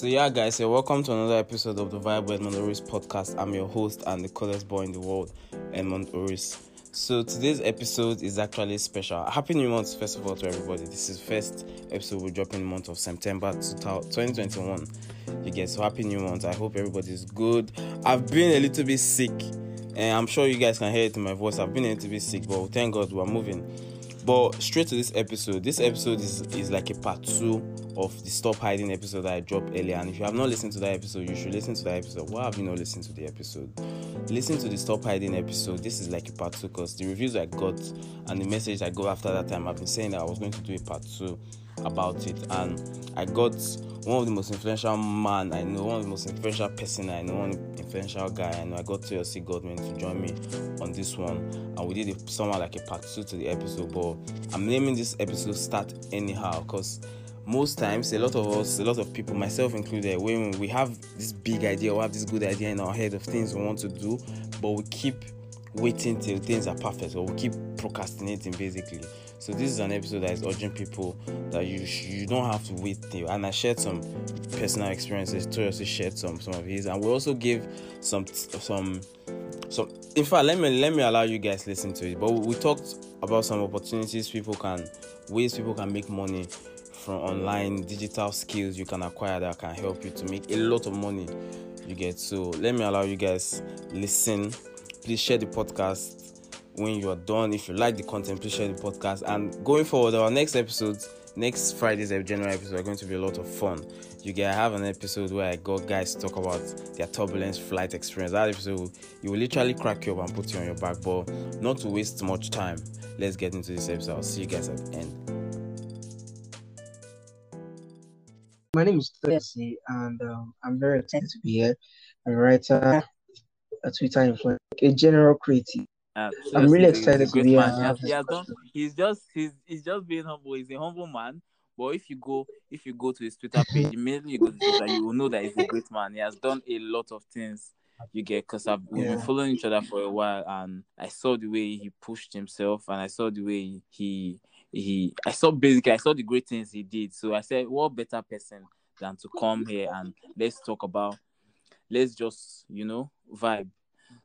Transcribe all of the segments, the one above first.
So yeah, guys, so welcome to another episode of the Vibe Edmund Oris podcast. I'm your host and the coolest boy in the world, Edmund Oris. So today's episode is actually special. Happy New Month, first of all, to everybody. This is first episode we drop in the month of September 2021. You guys, so happy New Month. I hope everybody's good. I've been a little bit sick, and I'm sure you guys can hear it in my voice. I've been a little bit sick, but thank God we're moving. But straight to this episode. This episode is is like a part two of the stop hiding episode that I dropped earlier. And if you have not listened to that episode, you should listen to that episode. Why have you not listened to the episode? Listen to the stop hiding episode. This is like a part two because the reviews I got and the message I got after that time, I've been saying that I was going to do a part two about it and i got one of the most influential man i know one of the most influential person i know one influential guy i know i got Toyosi Godwin to join me on this one and we did somewhat like a part two to the episode but i'm naming this episode start anyhow because most times a lot of us a lot of people myself included when we have this big idea or have this good idea in our head of things we want to do but we keep waiting till things are perfect or we keep procrastinating basically so this is an episode that is urging people that you you don't have to wait till. And I shared some personal experiences. Tori also shared some some of his, and we also gave some some some. In fact, let me let me allow you guys listen to it. But we talked about some opportunities people can ways people can make money from online digital skills you can acquire that can help you to make a lot of money you get so let me allow you guys listen please share the podcast when you are done. If you like the content, please share the podcast. And going forward, our next episodes, next Friday's January episode, are going to be a lot of fun. You get I have an episode where I got guys talk about their turbulence flight experience. That episode you will literally crack you up and put you on your back. But not to waste much time, let's get into this episode. I'll see you guys at the end. My name is Toyosi, and um, I'm very excited to be here. I'm a writer, a Twitter influencer, a general creative. Uh, I'm really excited to be man. He has, he has done. He's just he's he's just being humble. He's a humble man. But if you go if you go to his Twitter page, immediately you go to Twitter, you will know that he's a great man. He has done a lot of things. You get because I've we've yeah. been following each other for a while, and I saw the way he pushed himself, and I saw the way he he I saw basically I saw the great things he did. So I said, what better person than to come here and let's talk about let's just you know vibe.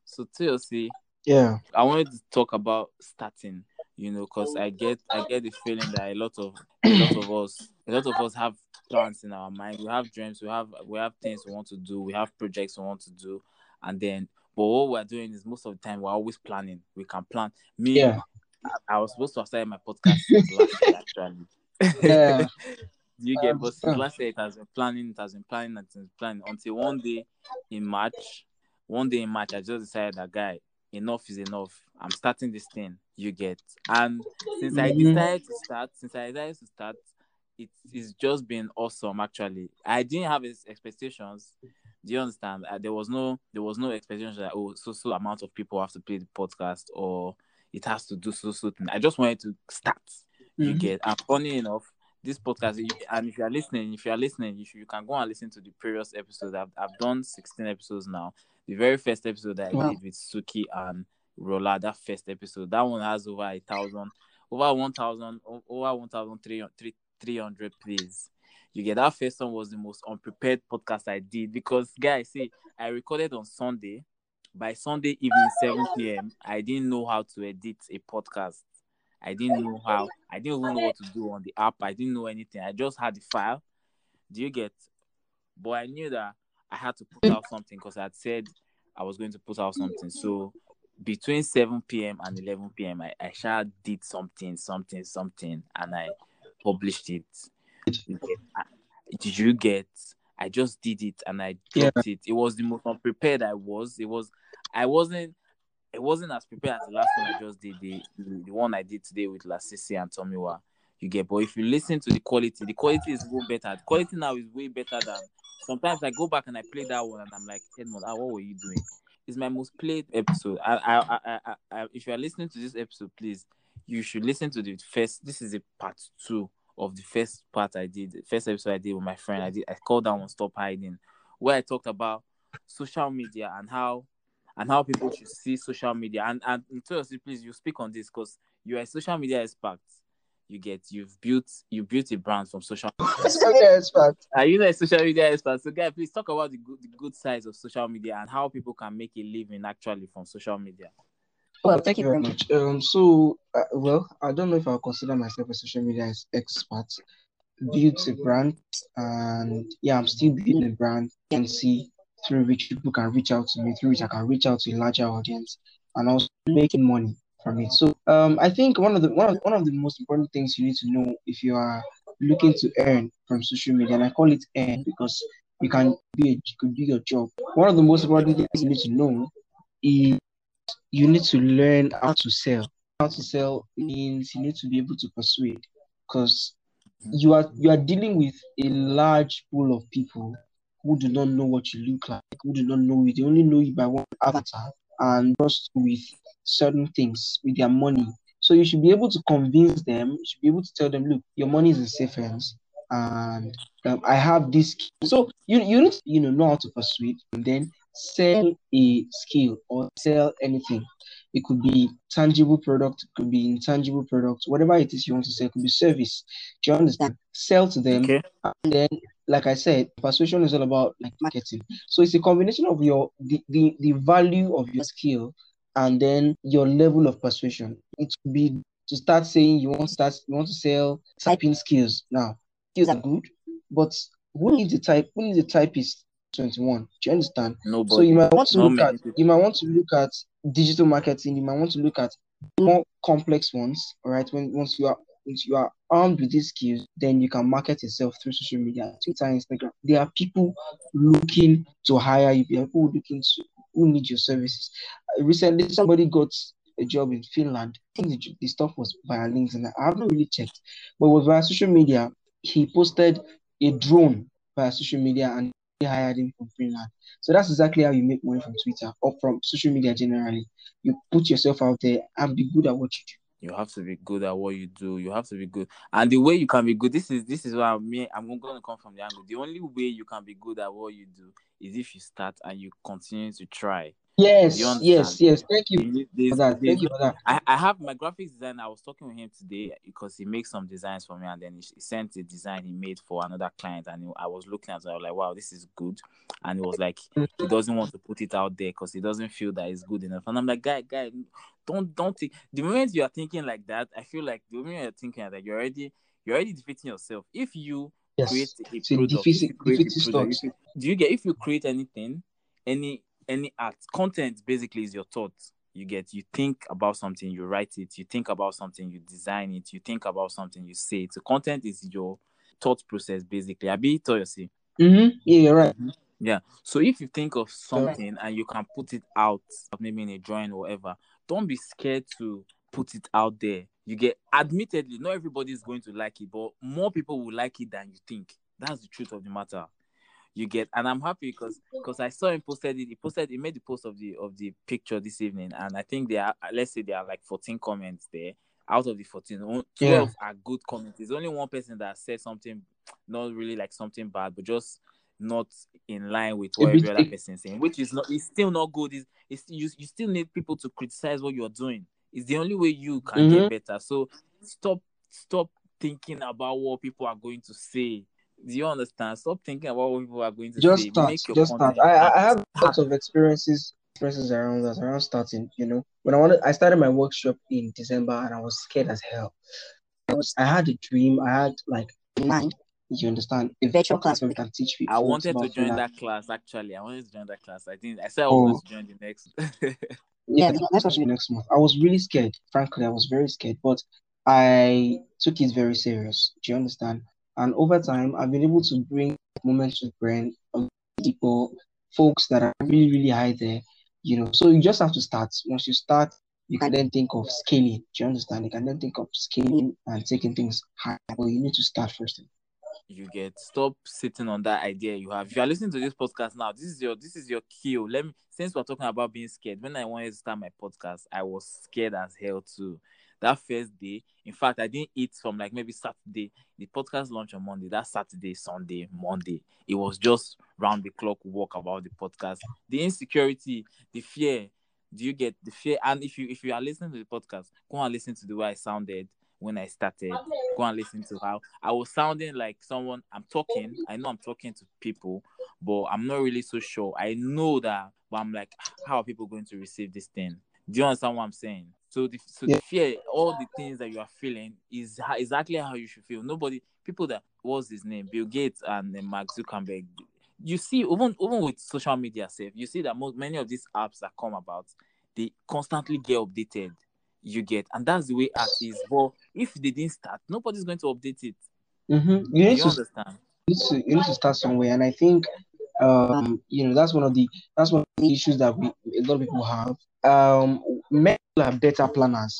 So Toyosi, yeah. I wanted to talk about starting, you know, because I get I get the feeling that a lot of a lot of us a lot of us have plans in our mind. We have dreams, we have we have things we want to do, we have projects we want to do, and then but what we're doing is most of the time we're always planning. We can plan. Me, yeah. I, I was supposed to have started my podcast last year actually. Yeah. you get but since last year it has been planning, it has been planning, it has been planning until one day in March. One day in March, I just decided that guy, enough is enough. I'm starting this thing. You get, and since I mm-hmm. decided to start, since I decided to start, it is just been awesome. Actually, I didn't have expectations. Do you understand? Uh, there was no, there was no expectation that oh, so so amount of people have to play the podcast or it has to do so so thing. I just wanted to start. You mm-hmm. get, and funny enough, this podcast, and if you are listening, if you are listening, you, should, you can go and listen to the previous episodes. I've I've done 16 episodes now the very first episode that I did with Suki and Rola, that first episode, that one has over a thousand, over one thousand, over one thousand three hundred plays. You get that first one was the most unprepared podcast I did because guys, see, I recorded on Sunday. By Sunday evening, 7 p.m., I didn't know how to edit a podcast. I didn't know how. I didn't even know what to do on the app. I didn't know anything. I just had the file. Do you get? But I knew that I had to put out something because I had said I was going to put out something. So between 7 p.m. and 11 p.m., I, I sure did something, something, something, and I published it. Did you get? I just did it and I dropped yeah. it. It was the most unprepared I was. It was, I wasn't, it wasn't as prepared as the last one I just did. The, the one I did today with Lasisi and Tomiwa. You get, but if you listen to the quality, the quality is way better. The quality now is way better than sometimes I go back and I play that one and I'm like, Edmund, ah, what were you doing? It's my most played episode. I, I, I, I, if you are listening to this episode, please, you should listen to the first. This is a part two of the first part I did, the first episode I did with my friend. I did. I called that one "Stop Hiding," where I talked about social media and how and how people should see social media. And and seriously, please, you speak on this because you are a social media expert. you get you've built you built a brand from social social media expert. Are you know a social media expert? So guys, please talk about the good the good sides of social media and how people can make a living actually from social media. Well, thank you very much. Um, so uh, well, I don't know if I'll consider myself a social media expert. Built a brand, and yeah, I'm still building a brand. You can see through which people can reach out to me, through which I can reach out to a larger audience, and also making money from it. So um, I think one of the one of, one of the most important things you need to know if you are looking to earn from social media, and I call it earn because you can be a, you could do your job. One of the most important things you need to know is you need to learn how to sell. How to sell means you need to be able to persuade because you are you are dealing with a large pool of people who do not know what you look like, who do not know you. They only know you by one avatar and just with certain things with their money. So you should be able to convince them. You should be able to tell them, look, your money is in safe hands, and um, I have this. So you you need to, you know know how to persuade, and then sell a skill or sell anything. It could be tangible product, it could be intangible product, whatever it is you want to sell. It could be service. Do you understand? Sell to them, okay. and then like I said, persuasion is all about like marketing. So it's a combination of your the, the, the value of your skill and then your level of persuasion. It would be to start saying you want to start you want to sell typing skills. Now, skills are good, but who needs a type who needs a typist 21? Do you understand? Nobody. So you might want to look at you might want to look at digital marketing, you might want to look at more complex ones, all right? When once you are once you are armed with these skills, then you can market yourself through social media, Twitter, Instagram. There are people looking to hire you, people looking to who need your services. Recently, somebody got a job in Finland. I think the, the stuff was via links, and I haven't really checked, but was via social media. He posted a drone via social media and hired him from Finland. So that's exactly how you make money from Twitter or from social media generally. You put yourself out there and be good at what you do. You have to be good at what you do. You have to be good. And the way you can be good this is this is why me i'm going to come from the angle. The only way you can be good at what you do is if you start and you continue to try Yes, yes, yes. Thank you there's, for that. Thank you for that. I, I have my graphics designer. I was talking with him today because he makes some designs for me, and then he, he sent a design he made for another client, and he, I was looking at it. I was like, "Wow, this is good," and he was like, he doesn't want to put it out there because he doesn't feel that it's good enough. And I'm like, "Guy, guy, don't don't think." The moment you are thinking like that, I feel like the moment you're thinking like that, you're already you're already defeating yourself. If you yes. create a product, defeat, create a product do you get if you create anything, any any act content basically is your thoughts you get you think about something you write it you think about something you design it you think about something you say it. So content is your thought process basically. I be you see mm-hmm. yeah you're right. Mm-hmm. yeah. So if you think of something and you can put it out maybe in a drawing or whatever don't be scared to put it out there. You get admittedly not everybody is going to like it but more people will like it than you think. That's the truth of the matter you get and i'm happy because because i saw him posted it he posted he made the post of the of the picture this evening and i think there are let's say there are like 14 comments there out of the 14 12 yeah. are good comments. There's only one person that said something not really like something bad but just not in line with what every other person saying which is not it's still not good. It's, it's you, you still need people to criticize what you're doing. It's the only way you can mm-hmm. get better. So stop stop thinking about what people are going to say do you understand? Stop thinking about what people are going to do. just say. Start, just start. I, I have ah. lots of experiences experiences around that, around starting. You know, when I wanted, I started my workshop in December, and I was scared as hell. I was, I had a dream. I had like mind. You understand? A virtual class where we can teach people. I wanted to join that class. Actually, I wanted to join that class. I didn't. I said I was oh. to join the next. yeah, that's actually next month. I was really scared. Frankly, I was very scared, but I took it very serious. Do you understand? And over time, I've been able to bring moments with brand um, people, folks that are really, really high there. You know, so you just have to start. Once you start, you can then think of scaling. Do you understand? You can then think of scaling and taking things higher. But you need to start first. You get stop sitting on that idea you have. If you are listening to this podcast now, this is your this is your cue. Let me since we're talking about being scared. When I wanted to start my podcast, I was scared as hell too that first day. In fact, I didn't eat from like maybe Saturday. The podcast launch on Monday. That Saturday, Sunday, Monday. It was just round the clock work about the podcast. The insecurity, the fear. Do you get the fear? And if you if you are listening to the podcast, go and listen to the way I sounded when I started. Go and listen to how I was sounding like someone. I'm talking. I know I'm talking to people, but I'm not really so sure. I know that, but I'm like, ah, how are people going to receive this thing? Do you understand what I'm saying? So the so Yeah. the fear, all the things that you are feeling is ha- exactly how you should feel. Nobody, people that what's his name, Bill Gates and uh, Mark Zuckerberg. You see, even even with social media, safe, you see that most many of these apps that come about, they constantly get updated. You get, and that's the way art is. But if they didn't start, nobody's going to update it. Mm-hmm. You need you to understand? you need to you need to start somewhere, and I think um you know that's one of the that's one of the issues that we a lot of people have. Um, many are better planners,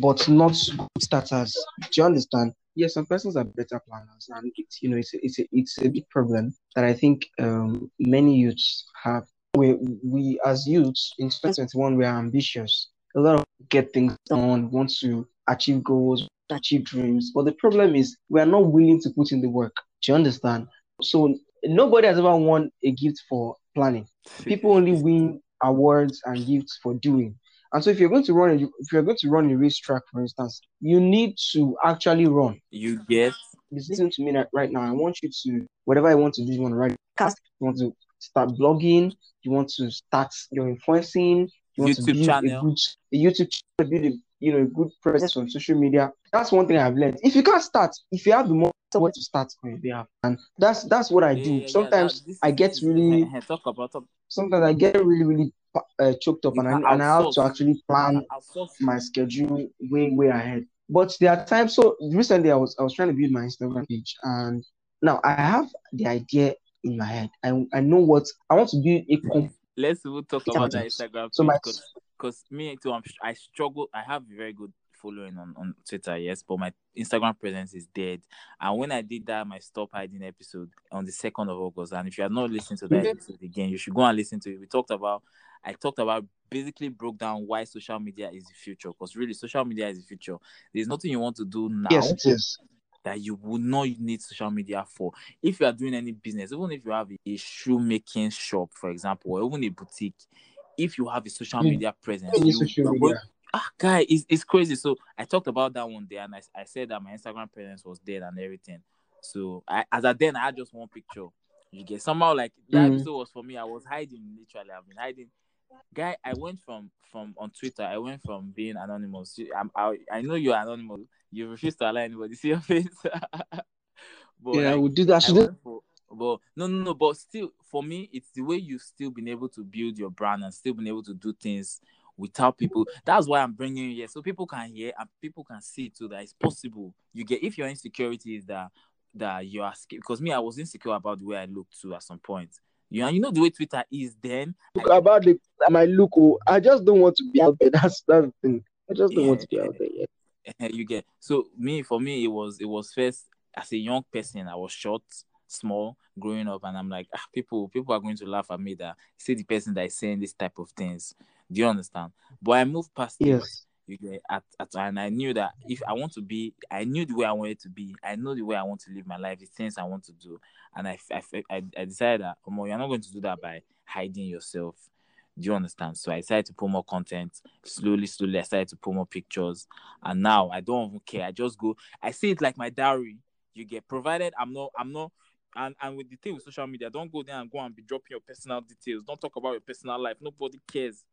but not starters. Do you understand? Yes, some persons are better planners, and it's you know it's a, it's a, it's a big problem that I think um many youths have. We we as youths in 2021 we are ambitious. A lot of get things done, want to achieve goals, achieve dreams, but the problem is we are not willing to put in the work. Do you understand? So nobody has ever won a gift for planning. People only win awards and gifts for doing. And so if you're going to run a, if you're going to run a race track, for instance, you need to actually run. You get Listen to me right- right now. I want you to whatever I want to do. You want to write cast. You want to start blogging. You want to start your influencing. You want to YouTube build a channel. good a YouTube channel, build a you know a good presence on social media. That's one thing I've learned. If you can't start, if you have the money, somewhere to start on your behalf, and that's that's what I Yeah, do. yeah, yeah, Sometimes that- I get really eh, eh, talk about talk, sometimes I get really, really uh, choked up, You and I, and I have to actually plan my schedule way, way ahead. But there are times. So recently, I was I was trying to build my Instagram page, and now I have the idea in my head. I I know what I want to build a com- let's even talk about that. Instagram So my- because me too. I'm, I struggle. I have very good following on, on Twitter, yes, but my Instagram presence is dead. And when I did that, my stop hiding episode on the second of August, and if you are not listening to that Mhm. episode again, you should go and listen to it. We talked about. I talked about basically broke down why social media is the future because really social media is the future. There's nothing you want to do now yes, it is. that you would not need social media for. If you are doing any business, even if you have a, shoemaking shop, for example, or even a boutique, if you have a social You media presence, you social media. going- ah, guy, it's, it's crazy. So I talked about that one day, and I, I said that my Instagram presence was dead and everything. So I, as at then, I had just one picture. You get somehow like that Mhm. episode was for me. I was hiding literally. I've been hiding. Guy, I went from from on Twitter. I went from being anonymous. I'm, I, I know you're anonymous. You refuse to allow anybody to see your face. but Yeah, like, we'll do that. I for, but no, no, no. But still, for me, it's the way you've still been able to build your brand and still been able to do things without people. That's why I'm bringing you here, so people can hear and people can see too that it's possible. You get if your insecurity is that that you are. Because me, I was insecure about the way I looked too at some point. You know, you know the way Twitter is. Then look about the my look. Oh, I just don't want to be out there. That's that's the thing. I just don't want to be out there yet. you get so me for me it was it was first as a young person i was short small growing up and i'm like ah, people people are going to laugh at me that see the person that is saying this type of things do you understand? But i moved past it. Yes. you get at, at and i knew that if i want to be i knew the way i wanted to be. I know the way i want to live my life the things i want to do. And i i, I, I decided that oh, you're not going to do that by hiding yourself. Do you understand? So i decided to put more content. Slowly slowly i started to put more pictures. And now i don't even care. I just go i see it like my diary. You get provided i'm not i'm not and and with the thing with social media don't go there and go and be dropping your personal details. Don't talk about your personal life. Nobody cares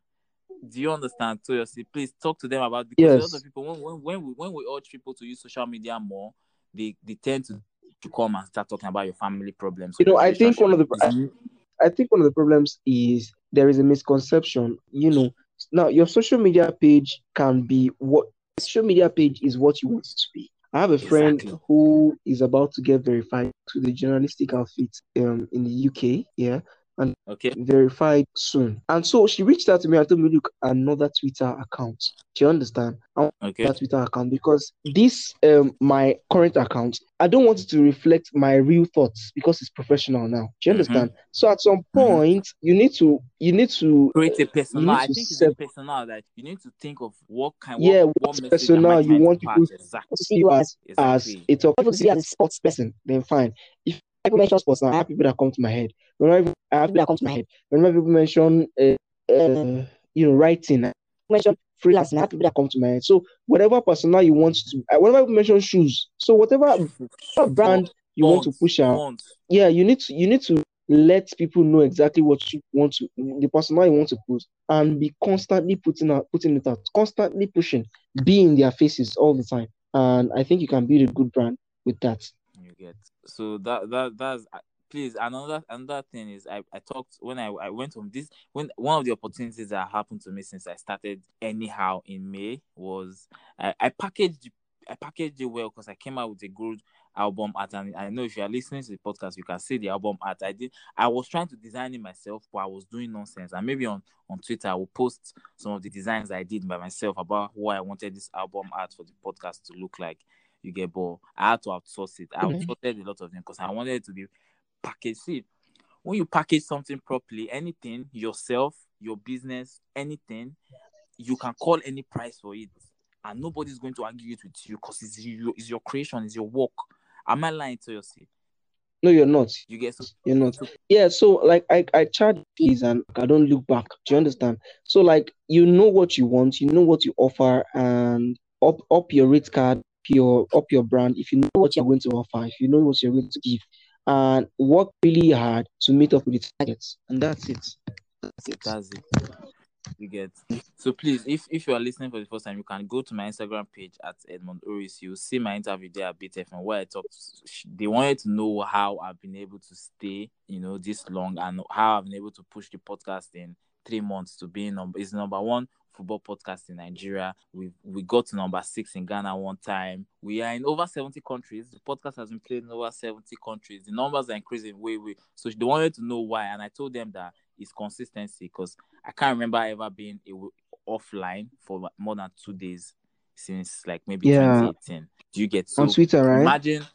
do you understand seriously please talk to them about because a lot of people when, when, we when we urge people to use social media more they they tend to to come and start talking about your family problems You know, I think one of the It's- I think one of the problems is there is a misconception. You know, now your social media page can be what social media page is what you want it to be. I have a friend Exactly. who is about to get verified to the journalistic outfit um in the UK, yeah, okay verified soon. And so she reached out to me and told me, look, another Twitter account. Do you understand? I want okay that Twitter account because this um my current account, I don't want it to reflect my real thoughts because it's professional now. Do you Mhm. understand? So at some Mhm. point, you need to you need to create a personal. I think it's a personal that you need to think of what kind. Yeah, what, what what's message personal you want to people exactly. to see you as as Exactly. a. People to see as a sports person, then fine. If people mention sports, now, I have people that come to my head. Whenever I have people that come to my head, whenever people mention uh, uh, you know writing, I mention freelance, I have people that come to my head. So whatever persona you want to, uh, whatever you mention shoes. So whatever, whatever brand you want to push out, yeah, you need to you need to let people know exactly what you want to the persona you want to push, and be constantly putting out putting it out, constantly pushing, be in their faces all the time. And I think you can build a good brand with that. Get. So that that that's please another another thing is i i talked when i i went home this when one of the opportunities that happened to me since i started anyhow in may was i, I packaged i packaged it well because i came out with a good album art. And i know if you are listening to the podcast you can see the album art i did. I was trying to design it myself but i was doing nonsense. And maybe on on twitter i will post some of the designs i did by myself about what i wanted this album art for the podcast to look like you get but I had to outsource it. I Mhm. a lot of them because I wanted it to be packaged. See, when you package something properly, anything, yourself, your business, anything, you can call any price for it. And nobody's going to argue it with you because it's your, it's your creation, it's your work. Am I lying to you? See? No, you're not. You get so You're not. Yeah, so like I, I charge fees and I don't look back. Do you understand? So like you know what you want, you know what you offer, and up up your rate card, your up your brand. If you know what you're going to offer, if you know what you're going to give, and work really hard to meet up with the targets, and that's it. That's it. That's it. You get so please, if if you are listening for the first time, you can go to my Instagram page at Edmund Oris. You'll see my interview there at BTFM where I talked. They wanted to know how I've been able to stay, you know, this long and how I've been able to push the podcast in three months to being number is number one football podcast in Nigeria. We we got to number six in Ghana one time. We are in over 70 countries. The podcast has been played in over 70 countries. The numbers are increasing way, way. So they wanted to know why. And I told them that it's consistency because I can't remember ever being a, offline for more than two days since like maybe Yeah. 2018. Do you get so On Twitter, right? imagine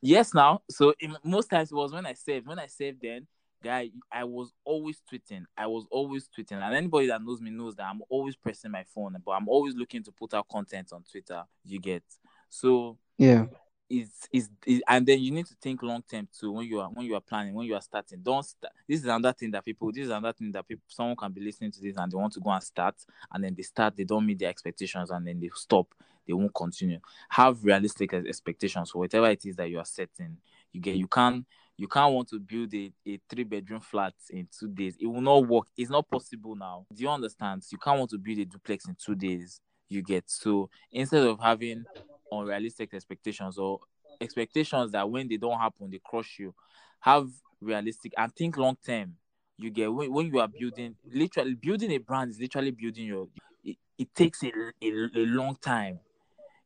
yes now so in, most times it was when i saved when i saved then guy i was always tweeting. I was always tweeting. And anybody that knows me knows that i'm always pressing my phone but i'm always looking to put out content on twitter. You get. So Yeah. it's, it's, it- and then you need to think long term too when you are when you are planning when you are starting. Don't start this is another thing that people this is another thing that people someone can be listening to this and they want to go and start. And then they start they don't meet their expectations and then they stop. They won't continue. Have realistic expectations for whatever it is that you are setting. You get you can't you can't want to build a, a three bedroom flat in two days. It will not work. It's not possible now. Do you understand? You can't want to build a duplex in two days. You get. So instead of having unrealistic expectations or expectations that when they don't happen they crush you have realistic and think long term. You get when, when you are building literally building a brand is literally building your it, it takes a, a, a long time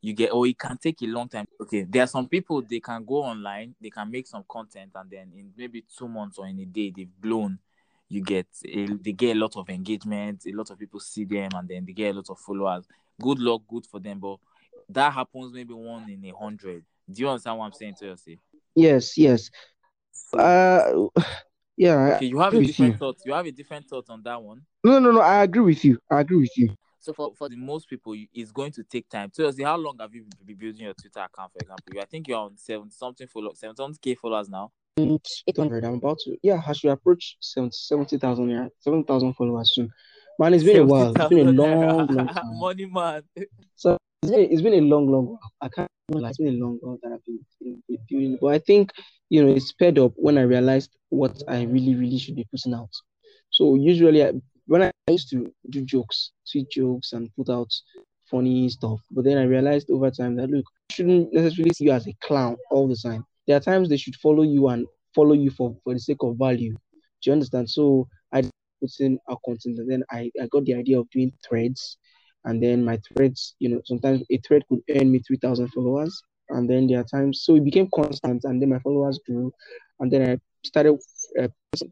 you get or it can take a long time okay there are some people they can go online they can make some content and then in maybe two months or in a day they've blown you get a, they get a lot of engagement a lot of people see them and then they get a lot of followers good luck good for them but that happens maybe one in a hundred do you understand what i'm saying to you Yes. Yes. Uh. Yeah. Okay you have a different you. thought you have a different thought on that one No. No. No. I agree with you. I agree with you. So for, for the most people, it's going to take time. So, how long have you been building your Twitter account, for example? I think you're on seven something follow seven k followers now. 800. I'm about to, yeah, I should approach 70 70,000 yeah, 7,000 followers soon. Man, it's been a while. It's been a long, long time. Money man. So it's been, it's been a long, long while. I can't it's been a long while that I've been, been, been doing. But I think, you know, it sped up when I realized what I really, really should be putting out. So usually, I, when I used to do jokes, tweet jokes, and put out funny stuff, but then I realized over time that look, shouldn't necessarily see you as a clown all the time. There are times they should follow you and follow you for, for the sake of value. Do you understand? So I put in our content, and then I, I got the idea of doing threads, and then my threads, you know, sometimes a thread could earn me three thousand followers, and then there are times so it became constant, and then my followers grew, and then I started uh,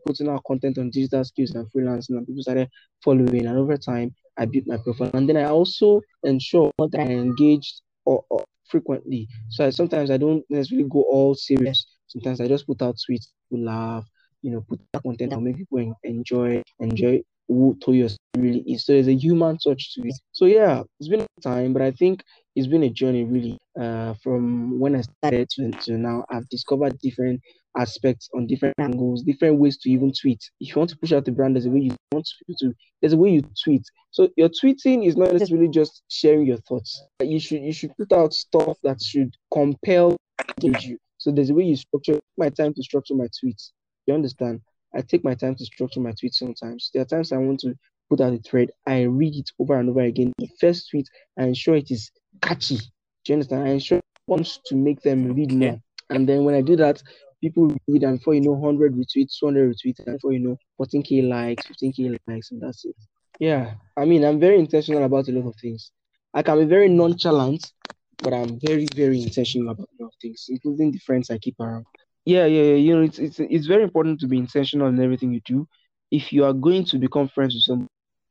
putting out content on digital skills and freelancing, and people started following, and over time I built my profile, and then I also ensure that I engaged or, or frequently. So I, sometimes I don't necessarily go all serious. Sometimes I just put out tweets, to laugh, you know, put out content and make people en- enjoy enjoy who Toyo really is. So there's a human touch to it. So yeah, it's been a time, but I think it's been a journey really. Uh, from when I started to, to now, I've discovered different aspects on different angles, different ways to even tweet. If you want to push out the brand, there's a way you want to. There's a way you tweet. So your tweeting is not necessarily just sharing your thoughts. You should you should put out stuff that should compel you. So there's a way you structure my time to structure my tweets. You understand? I take my time to structure my tweets sometimes. There are times I want to put out a thread, I read it over and over again. The first tweet, I ensure it is catchy. Do you understand? I ensure wants to make them read more. And then when I do that, people read, and before you know, 100 retweets, 200 retweets, and before you know, 14k likes, 15k likes, and that's it. Yeah, I mean, I'm very intentional about a lot of things. I can be very nonchalant, but I'm very, very intentional about a lot of things, including the friends I keep around. Yeah, yeah, yeah. You know, it's it's it's very important to be intentional in everything you do. If you are going to become friends with someone,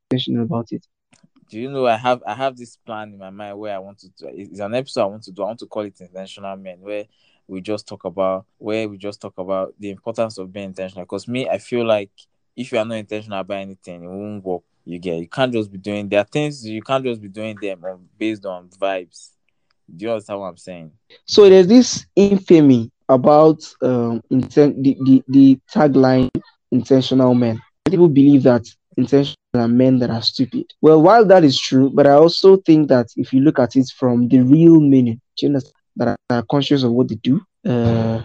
intentional about it. Do you know I have I have this plan in my mind where I want to do it's an episode I want to do. I want to call it intentional men where we just talk about where we just talk about the importance of being intentional. Because me, I feel like if you are not intentional about anything, it won't work. You get you can't just be doing there are things you can't just be doing them based on vibes. Do you understand what I'm saying? So there's this infamy about um inten- the, the, the tagline intentional men. People believe that intentional are men that are stupid. Well, while that is true, but I also think that if you look at it from the real meaning, do you understand? that are, that are conscious of what they do, uh,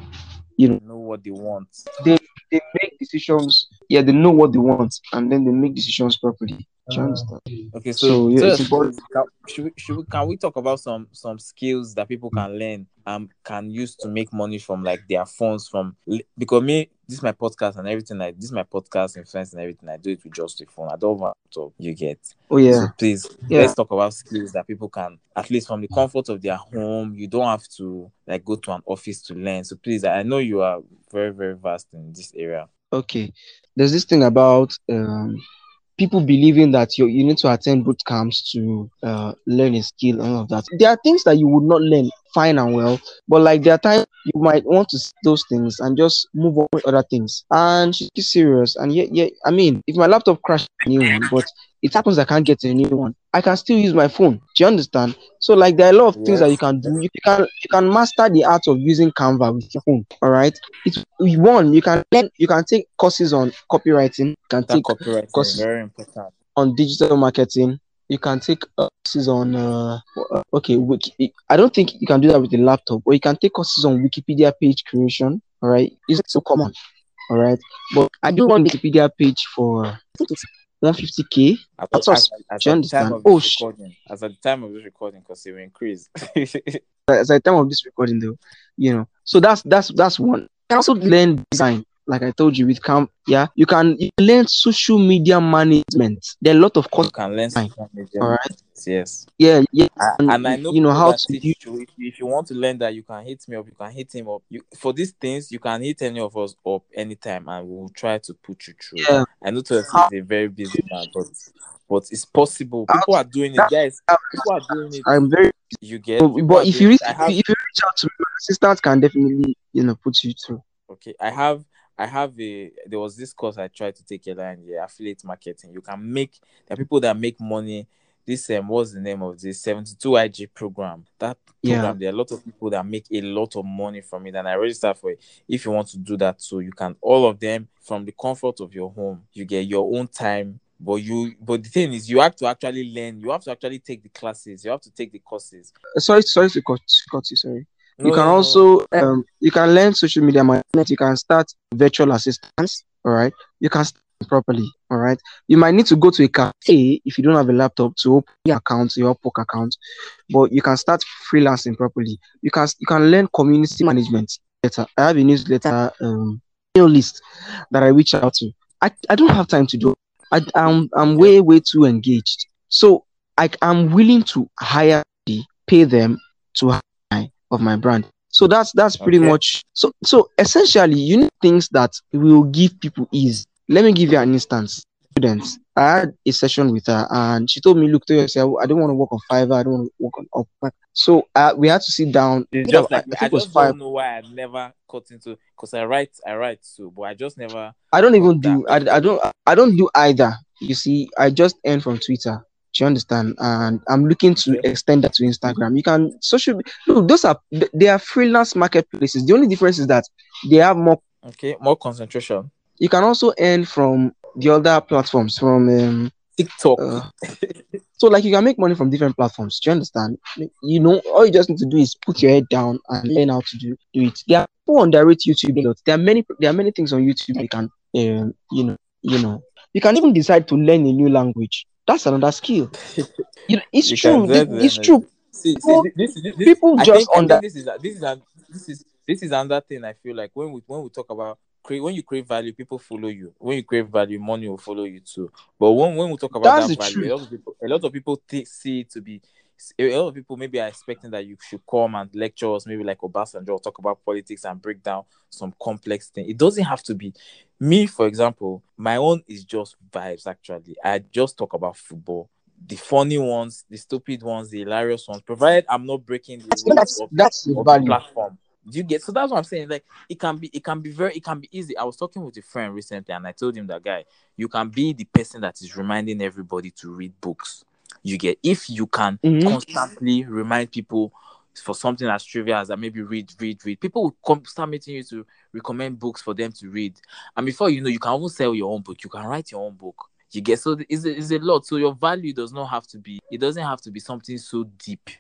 you know, Know what they want. they they make decisions. Yeah, they know what they want, and then they make decisions properly. You understand? Okay, so, So, yeah, so it's important. can, should we, should we, can we talk about some some skills that people can learn um can use to make money from like their phones from because me this is my podcast and everything like this is my podcast influence and everything I do it with just the phone I don't want to you get Oh yeah, so please Yeah. let's talk about skills that people can at least from the comfort of their home you don't have to like go to an office to learn so please I know you are very very vast in this area okay. There's this thing about um people believing that you you need to attend boot camps to uh learn a skill and all of that. There are things that you would not learn fine and well, but like there are times you might want to see those things and just move on with other things. And she's serious. And yeah, yeah, I mean, if my laptop crashed new one, but it happens I can't get a new one, I can still use my phone. Do you understand? So like there are a lot of things that you can do. You can you can master the art of using Canva with your phone. All right. It's one, you can learn you can take courses on copywriting, you can that take copyright courses very important on digital marketing. You can take uh, courses on uh, okay, wiki. I don't think you can do that with a laptop, or you can take courses on Wikipedia page creation. All right, it's so common. All right, but I do want Wikipedia page for I think it's 150k. I That's thought us. as, as Do you at the time understand? of Oh, recording, as at the time of this recording, because it will increase. As at the time of this recording, though, you know. So that's that's that's one. You can also learn design, like I told you with Canva. Yeah, you can, you can learn social media management. There are a lot of courses you can learn social media. All right. Yes. Yeah, yeah. And and I know you know how to teach you. If, you. if you want to learn that, you can hit me up. You can hit him up. You for these things, you can hit any of us up anytime, and we'll try to put you through. Yeah. I know How- is a very busy man, but but it's possible. People are doing it, guys. People are doing it. I'm very You get. But, people but are if you reach, have if you reach out to me, my assistant can definitely, you know, put you through. Okay, I have I have a there was this course I tried to take a line yeah, affiliate marketing. You can make there are people that make money. This um what's the name of this 72 IG program? That Yeah. program, there are a lot of people that make a lot of money from it, and I register for it. If you want to do that, so you can all of them from the comfort of your home, you get your own time. But you but the thing is you have to actually learn, you have to actually take the classes, you have to take the courses. Uh, Sorry, sorry to cut, cut you. Sorry. You can also, um, you can learn social media management. You can start virtual assistants. All right. You can start properly. All right. You might need to go to a cafe if you don't have a laptop to open your account, your Upwork account, but you can start freelancing properly. You can you can learn community management better. I have a newsletter um email list that I reach out to. I, I don't have time to do. I, I'm I'm way way too engaged. So I am willing to hire the pay them to of my brand. So that's that's pretty Okay. much so so essentially you need things that will give people ease. Let me give you an instance. students. I had a session with her, and she told me, "Look, to yourself, I don't want to work on Fiverr. I don't want to work on Upwork." So uh, we had to sit down. It's just like I- I think I, it was just five. don't know why I never cut into because I write I write too, but I just never I don't even do. I, I don't. I don't do either. You see, I just earn from Twitter. Do you understand? And I'm looking to extend that to Instagram. You can social. Look, those are they are freelance marketplaces. The only difference is that they have more. Okay, more concentration. You can also earn from the other platforms. From um, TikTok. uh, so like you can make money from different platforms. Do you understand? You know, all you just need to do is put your head down and learn how to do do it. There are people on direct YouTube. a lot. There are many. There are many things on YouTube you can, um, you know, you know. You can even decide to learn a new language. That's another skill. You know, it's true. learn It- It's true. See, see, People- this, this, this, people I just think, I under- this is this is this is this is another thing I feel like when we when we talk about create when you create value, people follow you. When you create value, money will follow you too. But when when we talk about That's that value, a lot of people a lot of people thi- see it to be a lot of people maybe are expecting that you should come and lecture us, maybe like Obasanjo, or talk about politics and break down some complex thing. It doesn't have to be me, for example. My own is just vibes. Actually, I just talk about football. The funny ones, the stupid ones, the hilarious ones, provided I'm not breaking the rules of, that's of the value. platform. Do you get? So that's what I'm saying. Like it can be, it can be very, it can be easy. I was talking with a friend recently, and I told him that guy, you can be the person that is reminding everybody to read books. You get if you can Mhm. constantly remind people for something as trivial as that maybe read, read, read. People will come start meeting you to recommend books for them to read, and before you know, you can even sell your own book. You can write your own book. You get so it's a, it's a lot. So your value does not have to be. It doesn't have to be something so deep.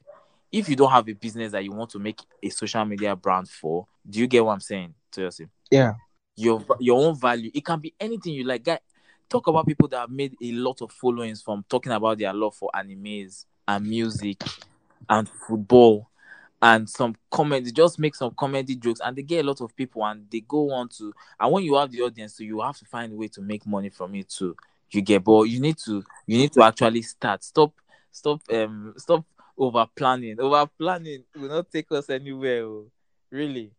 If you don't have a business that you want to make a social media brand for, do you get what I'm saying, Toyosi? Yeah. Your your own value. It can be anything you like. Guy, talk about people that have made a lot of followings from talking about their love for animes and music and football and some comedy just make some comedy jokes and they get a lot of people and they go on to and when you have the audience so you have to find a way to make money from it too. You get but you need to you need to actually start. Stop stop um stop over planning. Over planning will not take us anywhere oh. really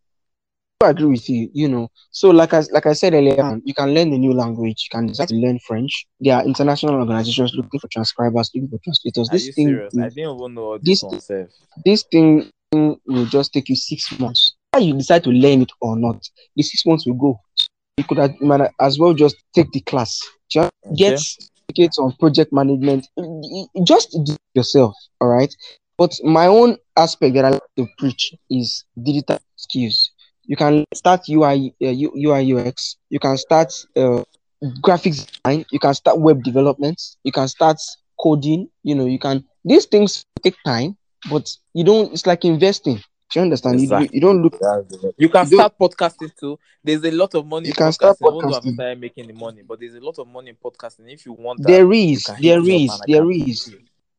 agree with you. You know, so like I like I said earlier, on, you can learn a new language. You can decide to learn French. There are international organizations looking for transcribers, looking for translators. are This thing, serious i didn't even know all this this this thing will just take you six months. Whether you decide to learn it or not, the six months will go. You could have, as well just take the class. Just get certificates on project management. Just do it yourself, all right. But my own aspect that I like to preach is digital skills. You can start UI, uh, UI UX. You can start uh, graphics design. You can start web development. You can start coding. You know, you can. These things take time, but you don't. It's like investing. Do you understand? You- You, you don't look. You can You start podcasting too. There's a lot of money You can start podcasting. I've podcasting. not making the money, but there's a lot of money in podcasting. If you want that, There is, there hit me up is, I there is.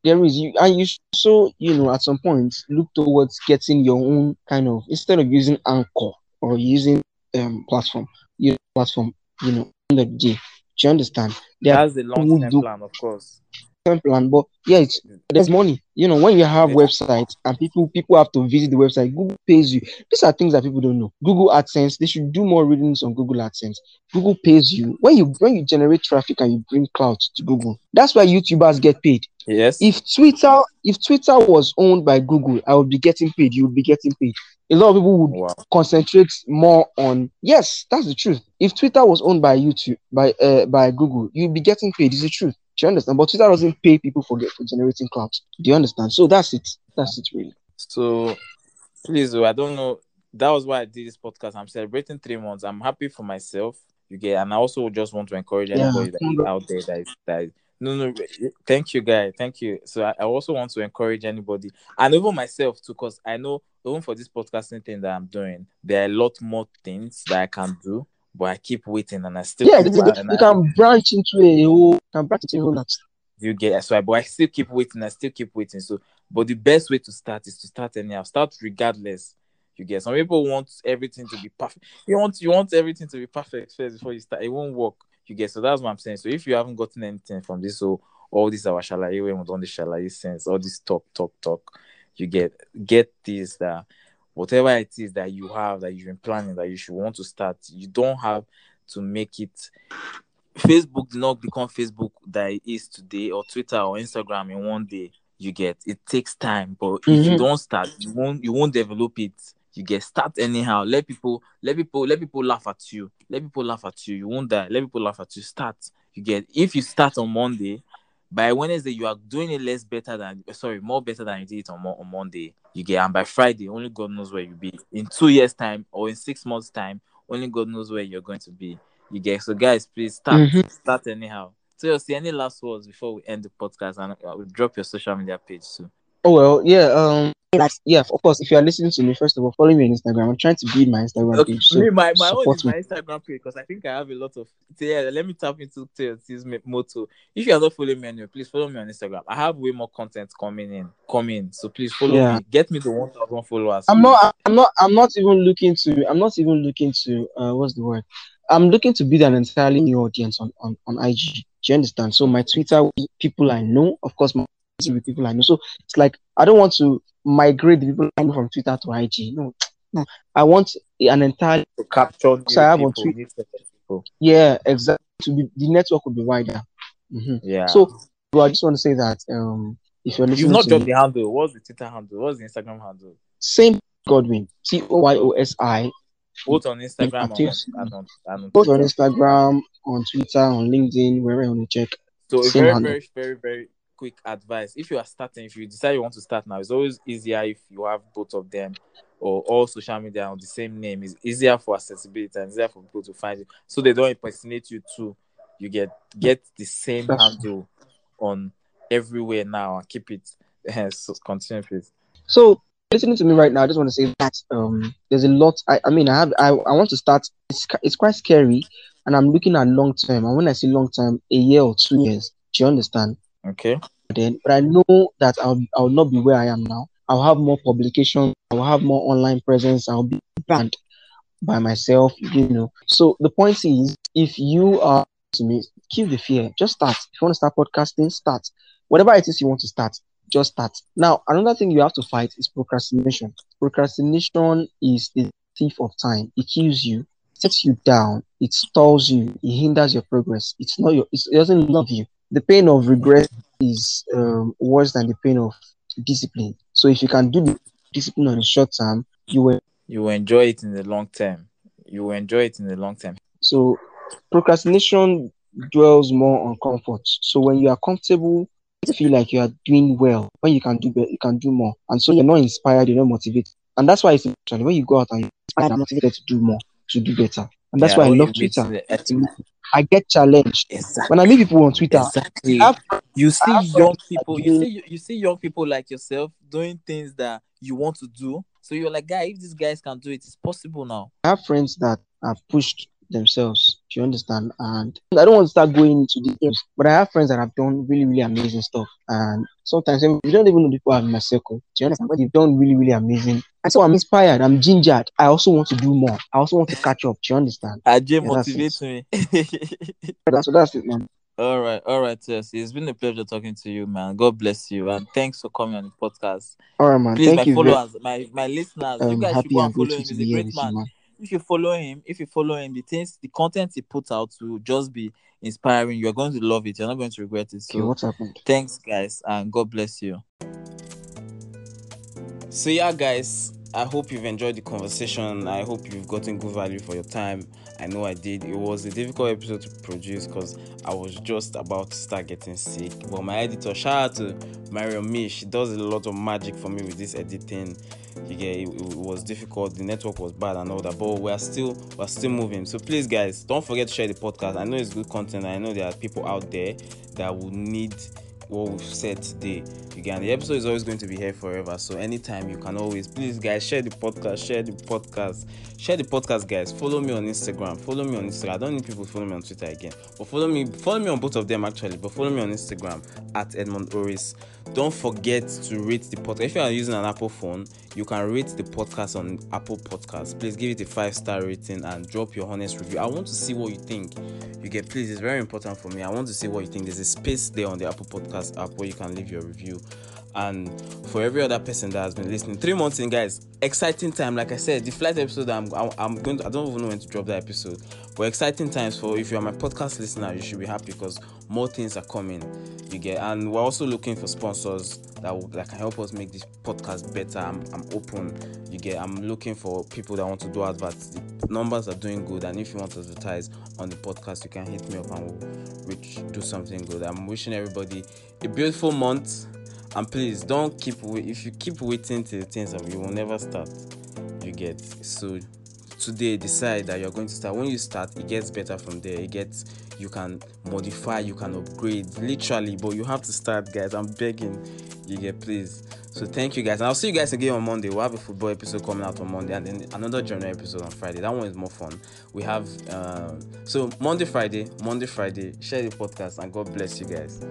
there is you and you also you know at some point look towards getting your own kind of instead of using anchor or using um platform your platform you know end of the day do you understand there That's the long term plan, of course. different plan but yeah it's there's money you know when you have Yeah. websites and people people have to visit the website google pays you these are things that people don't know google adsense they should do more readings on google adsense google pays you when you when you generate traffic and you bring clouds to google that's why youtubers get paid Yes. if Twitter if Twitter was owned by Google, I would be getting paid. You would be getting paid. A lot of people would wow. concentrate more on yes, that's the truth. If Twitter was owned by YouTube by uh, by Google, you'd be getting paid. is the truth. Do you understand? But Twitter doesn't pay people for get for generating clouds. Do you understand? So that's it. That's it really. So please, oh, I don't know. That was why I did this podcast. I'm celebrating three months. I'm happy for myself. You get, and I also just want to encourage Yeah. anybody that is out there that is that. Is, no, no, thank you, guy. Thank you. So I, I also want to encourage anybody, and even myself too, because I know even for this podcasting thing that I'm doing, there are a lot more things that I can do, but I keep waiting, and I still Yeah, keep, you, you- I- can branch into a whole can branch into a whole lot. you get so I, but I still keep waiting, I still keep waiting. So, but the best way to start is to start anyhow. Start regardless. You get some people want everything to be perfect. You want you want everything to be perfect first before you start. It won't work. You get so that's what I'm saying. So if you haven't gotten anything from this, so all this our shalaye when we done the shalaye sense, all this talk, talk, talk, you get get this that whatever it is that you have that you've been planning that you should want to start, you don't have to make it Facebook did not become Facebook that it is today, or Twitter or Instagram in one day. You get it takes time, but if you Mhm. don't start, you won't you won't develop it. You get start anyhow. Let people let people let people laugh at you. Let people laugh at you. You won't die. Let people laugh at you. Start. You get if you start on Monday, by Wednesday you are doing it less better than sorry more better than you did it on, on Monday. You get and by Friday only God knows where you'll be. In two years time or in six months time, only God knows where you're going to be. You get so guys, please start Mhm. start anyhow. So you'll see any last words before we end the podcast and I will drop your social media page too. Oh well, yeah. Um, like, yeah. Of course, if you are listening to me, first of all, follow me on Instagram. I'm trying to build my Instagram Okay, page, so me, my, my own support is me. my Instagram page because I think I have a lot of. Yeah, let me tap into Toyosi's m- motto. If you are not following me anyway, please follow me on Instagram. I have way more content coming in, coming. So please follow Yeah. me. Get me to 1,000 followers. I'm please. not. I'm not. I'm not even looking to. I'm not even looking to. Uh, what's the word? I'm looking to build an entirely new audience on on on IG. Do you understand? So my Twitter people I know, of course, my Be people I know. So it's like I don't want to migrate the people I know from Twitter to IG. No, no. I want an entire. to capture new So I have on people, Twitter- new people. Yeah, exactly. To be the network will be wider. hmm Yeah. So, well, I just want to say that um, if you're listening you've not dropped the handle. What's the Twitter handle? What's the Instagram handle? same Godwin, T O Y O S I, Both on Instagram and on, and on, and on both on Instagram, on Twitter, on LinkedIn, wherever you want to check. So very, very, very, very quick advice. If you are starting, if you decide you want to start now, it's always easier if you have both of them or all social media on the same name. It's easier for accessibility and easier for people to find you. So they don't impersonate you too. You get get the same handle on everywhere now and keep it. so continue please. So, listening to me right now, I just want to say that um, there's a lot. I, I mean, I have. I, I want to start. It's it's quite scary, and I'm looking at long term. And when I say long term, a year or two years. Do you understand? Okay. then, but I know that I'll I'll not be where I am now. I'll have more publications. I'll have more online presence. I'll be banned by myself. You know. So the point is, if you are to me, keep the fear. Just start. If you want to start podcasting, start. Whatever it is you want to start, just start. Now, another thing you have to fight is procrastination. Procrastination is the thief of time. It kills you, sets you down, it stalls you, it hinders your progress. It's not your. It doesn't love you. The pain of regret is um, worse than the pain of discipline. So if you can do the discipline on the short term, you will. You will enjoy it in the long term. You will enjoy it in the long term. So procrastination dwells more on comfort. So when you are comfortable, you feel like you are doing well. When you can do better, you can do more, and so you're not inspired, you're not motivated, and that's why it's important when you go out and you're motivated to do more, to do better, and that's Yeah, why I love Twitter. the I get challenged Exactly. when I meet people on Twitter. Exactly. Have you see young people you see you see young people like yourself doing things that you want to do so you're like guy if these guys can do it it's possible now I have friends that have pushed themselves. Do you understand? And I don't want to start going into details, but I have friends that have done really, really amazing stuff. And sometimes you don't even know the people have in my circle. Do you understand? But they've done really, really amazing. And so I'm inspired. I'm gingered. I also want to do more. I also want to catch up. Do you understand? Ajay Yeah, motivates me That's so that's it, man. all right all right yes it's been a pleasure talking to you man god bless you and thanks for coming on the podcast All right, man. please Thank my you. Followers my my listeners you um, guys should go and follow him he's a great man man. If you follow him, if you follow him, the things, the content he puts out will just be inspiring. You're going to love it. You're not going to regret it. Okay, So what's happened? thanks, guys, and God bless you. So yeah, guys, I hope you've enjoyed the conversation. I hope you've gotten good value for your time. I know I did. It was a difficult episode to produce because I was just about to start getting sick. But my editor, shout out to Mariam Me, she does a lot of magic for me with this editing. You get it, it was difficult, the network was bad and all that, but we're still we're still moving. So please guys, don't forget to share the podcast. I know it's good content. I know there are people out there that will need what we've said today. Again, the episode is always going to be here forever. So anytime you can always please guys share the podcast, share the podcast, share the podcast, guys. Follow me on Instagram. Follow me on Instagram. I don't need people to follow me on Twitter again. But follow me, follow me on both of them actually. But follow me on Instagram at Edmund Oris. Don't forget to rate the podcast. If you are using an Apple phone, you can rate the podcast on Apple Podcasts. Please give it a five star rating and drop your honest review. I want to see what you think. You get please, it's very important for me. I want to see what you think. There's a space there on the Apple Podcast app where you can leave your review. And for every other person that has been listening three months in guys exciting time. Like i said the flight episode i'm i'm, going to, i don't even know when to drop that episode. But exciting times for if you're my podcast listener you should be happy because more things are coming. You get and we're also looking for sponsors that, will, that can help us make this podcast better. I'm, I'm open. You get i'm looking for people that want to do adverts. The numbers are doing good and if you want to advertise on the podcast you can hit me up and we'll reach, do something good. I'm wishing everybody a beautiful month and please don't keep if you keep waiting till things are you will never start. You get so today decide that you're going to start. When you start it gets better from there. It gets you can modify you can upgrade literally but you have to start guys. I'm begging you get please. So thank you guys. And i'll see you guys again on monday. We'll have a football episode coming out on monday and then another general episode on friday. That one is more fun. We have um, so monday friday monday friday. Share the podcast and god bless you guys